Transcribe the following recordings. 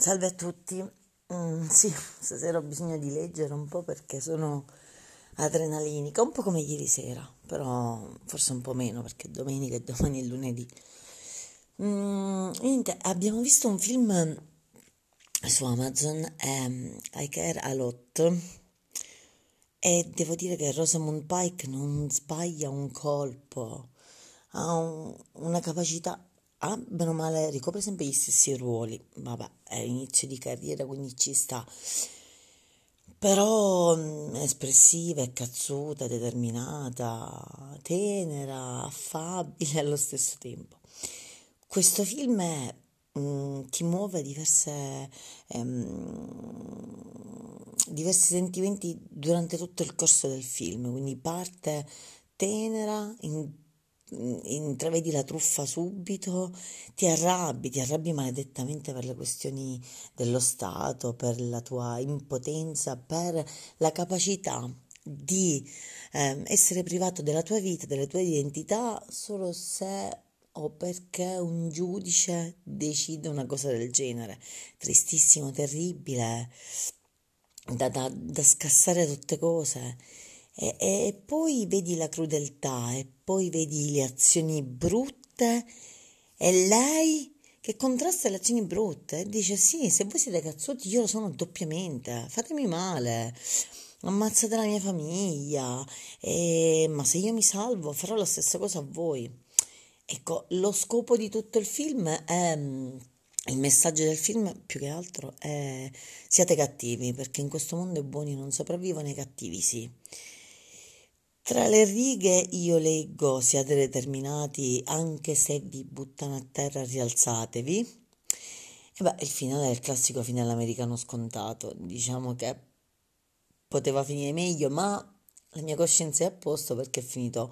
Salve a tutti. Mm, sì, stasera ho bisogno di leggere un po' perché sono adrenalinica, un po' come ieri sera, però forse un po' meno perché domenica e domani è lunedì. Mm, niente, abbiamo visto un film su Amazon, ehm, I Care a Lot, e devo dire che Rosamund Pike non sbaglia un colpo, ha un, una capacità ah, bene male ricopre sempre gli stessi ruoli, vabbè, è inizio di carriera quindi ci sta, però mh, mm, espressiva, è cazzuta, determinata, tenera, affabile allo stesso tempo. Questo film è, mh, mm, ti muove diverse, ehm, diversi sentimenti durante tutto il corso del film, quindi parte tenera, in intravedi la truffa subito, ti arrabbi, ti arrabbi maledettamente per le questioni dello Stato, per la tua impotenza, per la capacità di eh, essere privato della tua vita, della tua identità, solo se o perché un giudice decide una cosa del genere. Tristissimo, terribile, da, da, da scassare tutte cose. E, e poi vedi la crudeltà, e poi vedi le azioni brutte, e lei che contrasta le azioni brutte e dice sì, se voi siete cazzotti io lo sono doppiamente, fatemi male, ammazzate la mia famiglia, e, ma se io mi salvo farò la stessa cosa a voi. Ecco, lo scopo di tutto il film è il messaggio del film più che altro è siate cattivi perché in questo mondo i buoni non sopravvivono i cattivi sì. Tra le righe io leggo siate determinati anche se vi buttano a terra rialzatevi. E beh, il finale è il classico finale americano scontato. Diciamo che poteva finire meglio, ma la mia coscienza è a posto perché è finito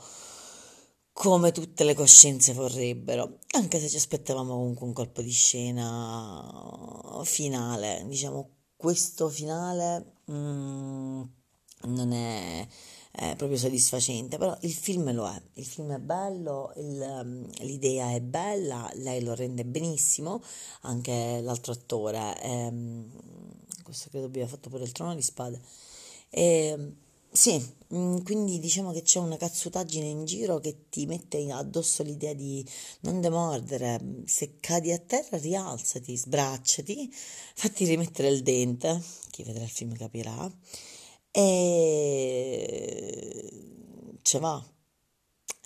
come tutte le coscienze vorrebbero, anche se ci aspettavamo comunque un colpo di scena finale. Diciamo, questo finale mm, non è è proprio soddisfacente, però il film lo è, il film è bello, il, um, l'idea è bella, lei lo rende benissimo, anche l'altro attore, ehm, questo credo abbia fatto pure il trono di spade. E, sì, mm, quindi diciamo che c'è una cazzutaggine in giro che ti mette addosso l'idea di non demordere, se cadi a terra rialzati, sbracciati, fatti rimettere il dente, chi vedrà il film capirà e ce va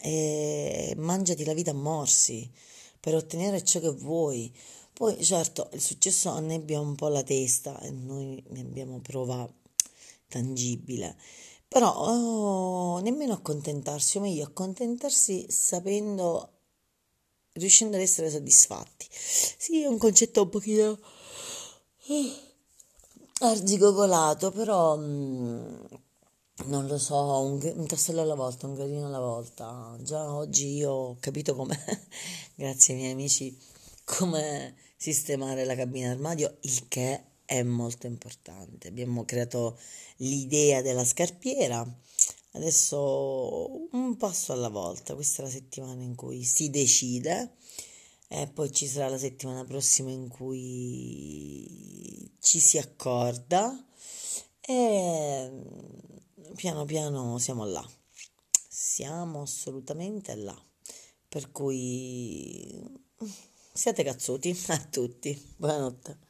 e mangiati la vita a morsi per ottenere ciò che vuoi. Poi certo il successo annebbia un po' la testa e noi ne abbiamo prova tangibile, però oh, nemmeno accontentarsi, o meglio accontentarsi sapendo, riuscendo ad essere soddisfatti. Sì, è un concetto un pochino arzigogolato, però mh, non lo so, un, un tassello alla volta, un gradino alla volta. Già oggi io ho capito come, grazie ai miei amici, come sistemare la cabina armadio, il che è molto importante. Abbiamo creato l'idea della scarpiera. Adesso un passo alla volta, questa è la settimana in cui si decide e poi ci sarà la settimana prossima in cui ci si accorda e piano piano siamo là. Siamo assolutamente là. Per cui siate cazzuti a tutti. Buonanotte.